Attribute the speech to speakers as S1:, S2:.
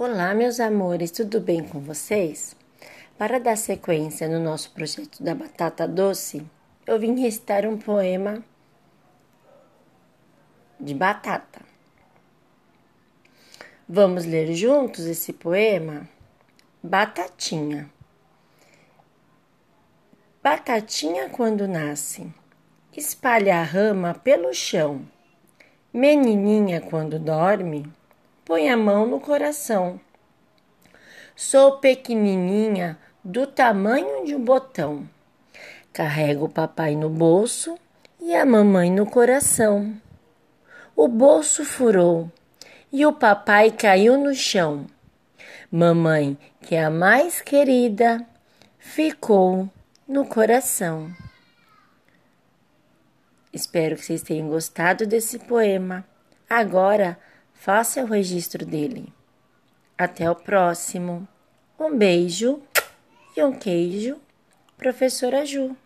S1: Olá, meus amores, tudo bem com vocês? Para dar sequência no nosso projeto da batata doce, eu vim recitar um poema de batata. Vamos ler juntos esse poema? Batatinha. Batatinha, quando nasce, espalha a rama pelo chão. Menininha, quando dorme, põe a mão no coração. Sou pequenininha, do tamanho de um botão. Carrego o papai no bolso e a mamãe no coração. O bolso furou e o papai caiu no chão. Mamãe, que é a mais querida, ficou no coração. Espero que vocês tenham gostado desse poema. Agora, faça o registro dele. Até o próximo. Um beijo e um queijo, professora Ju.